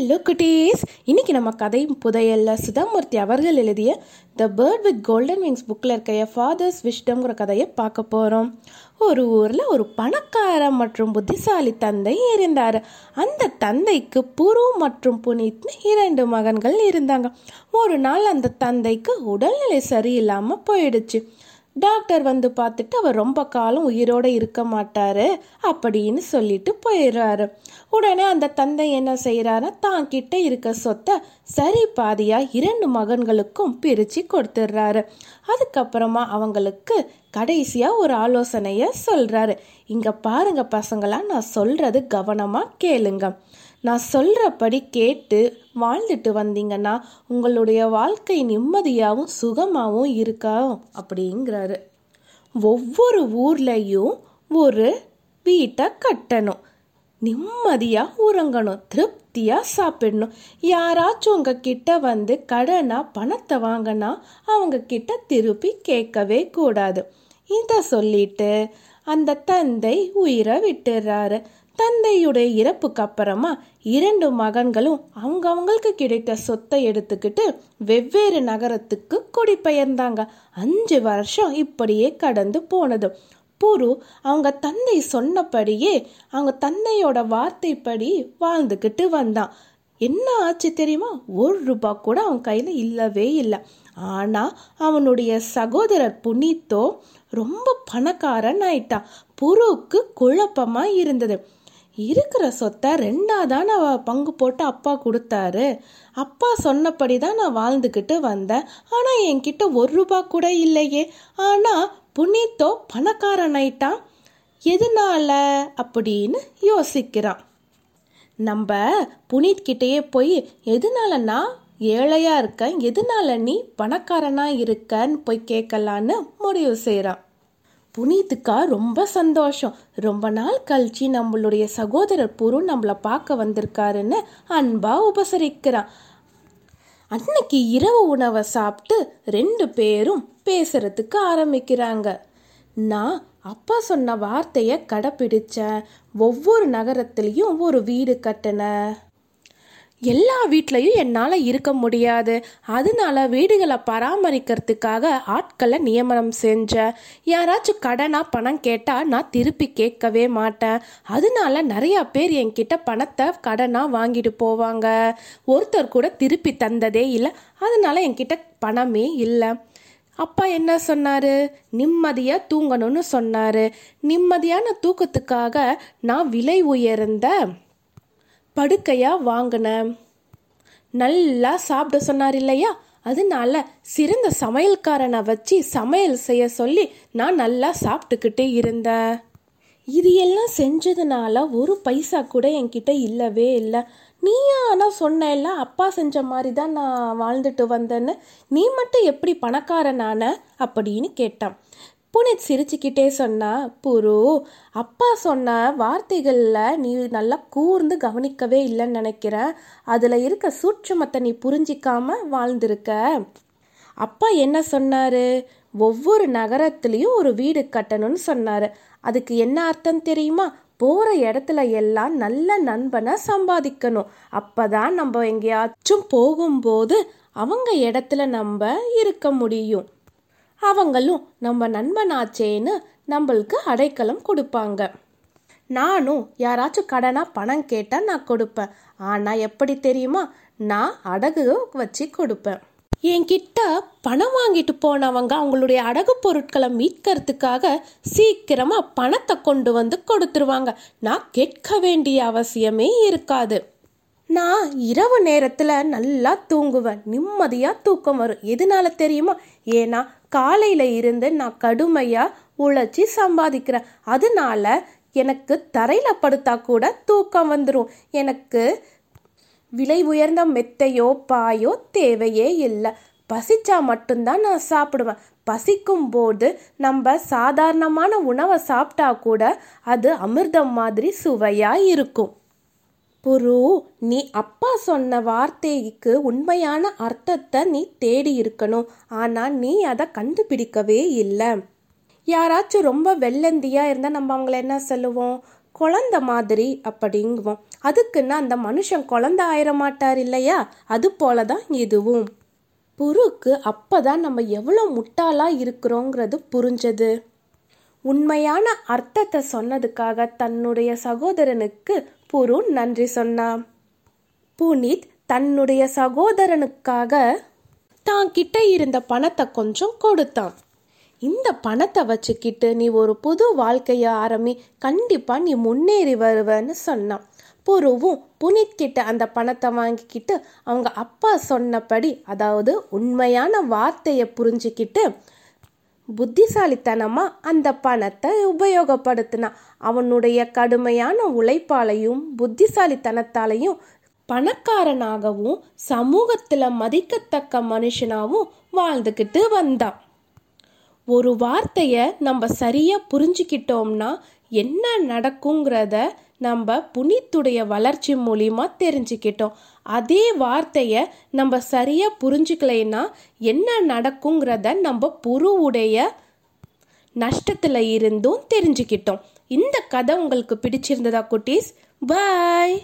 Hello குட்டீஸ் இன்னைக்கு நம்ம கதை புதையல்ல சுதாமூர்த்தி அவர்கள் எழுதிய the bird with golden wings புக்கில் இருக்க எ ஃபாதர்ஸ் விஷ்டம்ங்கிற கதையை பார்க்க போகிறோம் ஒரு ஊரில் ஒரு பணக்கார மற்றும் புத்திசாலி தந்தை இருந்தார். அந்த தந்தைக்கு புரு மற்றும் புனித்னு இரண்டு மகன்கள் இருந்தாங்க. ஒரு நாள் அந்த தந்தைக்கு உடல்நிலை சரியில்லாமல் போயிடுச்சு. டாக்டர் வந்து பார்த்துட்டு அவர் ரொம்ப காலம் உயிரோடு இருக்க மாட்டார் அப்படின்னு சொல்லிட்டு போயிடுறாரு. உடனே அந்த தந்தை என்ன செய்கிறாருன்னா தான் கிட்ட இருக்க சொத்தை சரி பாதியாக இரண்டு மகன்களுக்கும் பிரித்து கொடுத்துட்றாரு. அதுக்கப்புறமா அவங்களுக்கு கடைசியாக ஒரு ஆலோசனையை சொல்கிறாரு இங்கே பாருங்கள் பசங்களாம் நான் சொல்கிறது கவனமாக கேளுங்க. நான் சொல்கிறபடி கேட்டு வாழ்ந்துட்டு வந்தீங்கன்னா உங்களுடைய வாழ்க்கை நிம்மதியாகவும் சுகமாகவும் இருக்கா? அப்படிங்கிறாரு. ஒவ்வொரு ஊர்லேயும் ஒரு வீட்டை கட்டணும். நிம்மதியாக உறங்கணும். திருப்தியாக சாப்பிடணும். யாராச்சும் உங்ககிட்ட வந்து கடனாக பணத்தை வாங்கினா அவங்க கிட்ட திருப்பி கேட்கவே கூடாது. இதை சொல்லிட்டு அந்த தந்தை உயிரை விட்டுறாரு. தந்தையுடைய இறப்புக்கு அப்புறமா இரண்டு மகன்களும் அவங்க அவங்களுக்கு கிடைத்த சொத்தை எடுத்துக்கிட்டு வெவ்வேறு நகரத்துக்கு குடிபெயர்ந்தாங்க. அஞ்சு வருஷம் இப்படியே கடந்து போனது. புரு அவங்க தந்தை சொன்னபடியே அவங்க தந்தையோட வார்த்தைப்படி வாழ்ந்துக்கிட்டு வந்தான். என்ன ஆச்சு தெரியுமா? ஒரு ரூபா கூட அவன் கையில் இல்லவே இல்லை. ஆனால் அவனுடைய சகோதரர் புனித்தோ ரொம்ப பணக்காரன் ஆயிட்டான். புருவுக்கு குழப்பமாக இருந்தது. இருக்கிற சொத்தை ரெண்டாக தான் நான் பங்கு போட்டு அப்பா கொடுத்தாரு. அப்பா சொன்னபடி தான் நான் வாழ்ந்துக்கிட்டு வந்தேன். ஆனால் என்கிட்ட ஒரு ரூபா கூட இல்லையே. ஆனால் புனித்தோ பணக்காரன் ஆயிட்டான். எதனால? அப்படின்னு யோசிக்கிறான். நம்ம புனீத் கிட்டேயே போய் எதனால நான் ஏழையாக இருக்கேன்? எதனால நீ பணக்காரனாக இருக்கன்னு போய் கேட்கலான்னு முடிவு செய்கிறான் புனித்துக்கா ரொம்ப சந்தோஷம். ரொம்ப நாள் கழிச்சு நம்மளுடைய சகோதரர் புரு நம்மளை பார்க்க வந்திருக்காருன்னு அன்பாக உபசரிக்கிறான். அன்னைக்கு இரவு உணவை சாப்பிட்டு ரெண்டு பேரும் பேசுறதுக்கு ஆரம்பிக்கிறாங்க. நான் அப்பா சொன்ன வார்த்தையை கடைப்பிடிச்சேன் ஒவ்வொரு நகரத்துலேயும் ஒரு வீடு கட்டினேன் எல்லா வீட்லேயும் என்னால் இருக்க முடியாது. அதனால வீடுகளை பராமரிக்கிறதுக்காக ஆட்களை நியமனம் செஞ்சேன் யாராச்சும் கடனாக பணம் கேட்டால் நான் திருப்பி கேட்கவே மாட்டேன். அதனால நிறையா பேர் என்கிட்ட பணத்தை கடனாக வாங்கிட்டு போவாங்க. ஒருத்தர் கூட திருப்பி தந்ததே இல்லை. அதனால என்கிட்ட பணமே இல்லை. அப்பா என்ன சொன்னார்? நிம்மதியாக தூங்கணும்னு சொன்னார். நிம்மதியான தூக்கத்துக்காக நான் விலை உயர்ந்த படுக்கையாக வாங்கினேன். நல்லா சாப்பிட சொன்னார் இல்லையா? அதனால சிறந்த சமையல்காரனை வச்சு சமையல் செய்ய சொல்லி நான் நல்லா சாப்பிட்டுக்கிட்டே இருந்தேன். இது எல்லாம் செஞ்சதுனால ஒரு பைசா கூட என்கிட்ட இல்லவே இல்லை. நீயா ஆனால் சொன்ன அப்பா செஞ்ச மாதிரி தான் நான் வாழ்ந்துட்டு வந்தேன்னு. நீ மட்டும் எப்படி பணக்காரனான? அப்படின்னு கேட்டான். புனித் சிரிச்சுக்கிட்டே சொன்னா புரு அப்பா சொன்ன வார்த்தைகளில் நீ நல்லா கூர்ந்து கவனிக்கவே இல்லைன்னு நினைக்கிறேன். அதில் இருக்க சூட்சமத்தை நீ புரிஞ்சிக்காம வாழ்ந்திருக்க. அப்பா என்ன சொன்னார்? ஒவ்வொரு நகரத்துலேயும் ஒரு வீடு கட்டணும்னு சொன்னார். அதுக்கு என்ன அர்த்தம் தெரியுமா? போகிற இடத்துல எல்லாம் நல்ல நண்பனை சம்பாதிக்கணும். அப்பதான் நம்ம எங்கேயாச்சும் போகும்போது அவங்க இடத்துல நம்ம இருக்க முடியும். அவங்களும் நம்ம நண்பனாச்சேன்னு நம்மளுக்கு அடைக்கலம் கொடுப்பாங்க. நானும் யாராச்சும் கடனாக பணம் கேட்டால் நான் கொடுப்பேன். ஆனால் எப்படி தெரியுமா? நான் அடகு வச்சு கொடுப்பேன். என்கிட்ட பணம் வாங்கிட்டு போனவங்க அவங்களுடைய அடகு பொருட்களை மீட்கிறதுக்காக சீக்கிரமாக பணத்தை கொண்டு வந்து கொடுத்துருவாங்க. நான் கேட்க வேண்டிய அவசியமே இருக்காது. நான் இரவு நேரத்தில் நல்லா தூங்குவேன். நிம்மதியாக தூக்கம் வரும். எதனால தெரியுமா? ஏன்னா காலையில் இருந்து நான் கடுமையாக உழைச்சி சம்பாதிக்கிறேன். அதனால எனக்கு தரையில் படுத்தா கூட தூக்கம் வந்துடும் எனக்கு விலை உயர்ந்த மெத்தையோ பாயோ தேவையே இல்லை. பசிச்சா மட்டும்தான் நான் சாப்பிடுவேன். பசிக்கும் போது நம்ம சாதாரணமான உணவை சாப்பிட்டா கூட அது அமிர்தம் மாதிரி சுவையாக இருக்கும். புரு நீ அப்பா சொன்ன வார்த்தைக்கு உண்மையான அர்த்தத்தை நீ தேடி இருக்கணும். ஆனால் நீ அதை கண்டுபிடிக்கவே இல்லை. யாராச்சும் ரொம்ப வெள்ளந்தியா இருந்தால் நம்ம அவங்கள என்ன சொல்லுவோம்? குழந்த மாதிரி அப்படிங்குவோம். அதுக்குன்னா அந்த மனுஷன் குழந்தை ஆயிட மாட்டார் இல்லையா? அது போல தான் இதுவும். புருக்கு அப்பதான் நம்ம எவ்வளோ முட்டாளா இருக்கிறோங்கிறது புரிஞ்சது. உண்மையான அர்த்தத்தை சொன்னதுக்காக தன்னுடைய சகோதரனுக்கு புரு நன்றி சொன்னான். புனித் தன்னுடைய சகோதரனுக்காக தான் கிட்ட இருந்த பணத்தை கொஞ்சம் கொடுத்தான். இந்த பணத்தை வச்சுக்கிட்டு நீ ஒரு புது வாழ்க்கையை ஆரம்பி கண்டிப்பாக நீ முன்னேறி வருவன்னு சொன்னான். புருவும் புனித் கிட்ட அந்த பணத்தை வாங்கிக்கிட்டு அவங்க அப்பா சொன்னபடி அதாவது உண்மையான வார்த்தையை புரிஞ்சுக்கிட்டு புத்திசாலித்தனமா அந்த பணத்தை உபயோகப்படுத்தினான். அவனுடைய கடுமையான உழைப்பாலையும் புத்திசாலித்தனத்தாலையும் பணக்காரனாகவும் சமூகத்தில் மதிக்கத்தக்க மனுஷனாகவும் வாழ்ந்துக்கிட்டு வந்தான். ஒரு வார்த்தையை நம்ம சரியாக புரிஞ்சுக்கிட்டோம்னா என்ன நடக்குங்கிறத நம்ம புனித்துடைய வளர்ச்சி மூலிமா தெரிஞ்சுக்கிட்டோம். அதே வார்த்தையை நம்ம சரியாக புரிஞ்சுக்கலைன்னா என்ன நடக்குங்கிறத நம்ம புருவுடைய நஷ்டத்தில் இருந்தும் தெரிஞ்சுக்கிட்டோம். இந்த கதை உங்களுக்கு பிடிச்சிருந்ததா குட்டீஸ்? பாய்!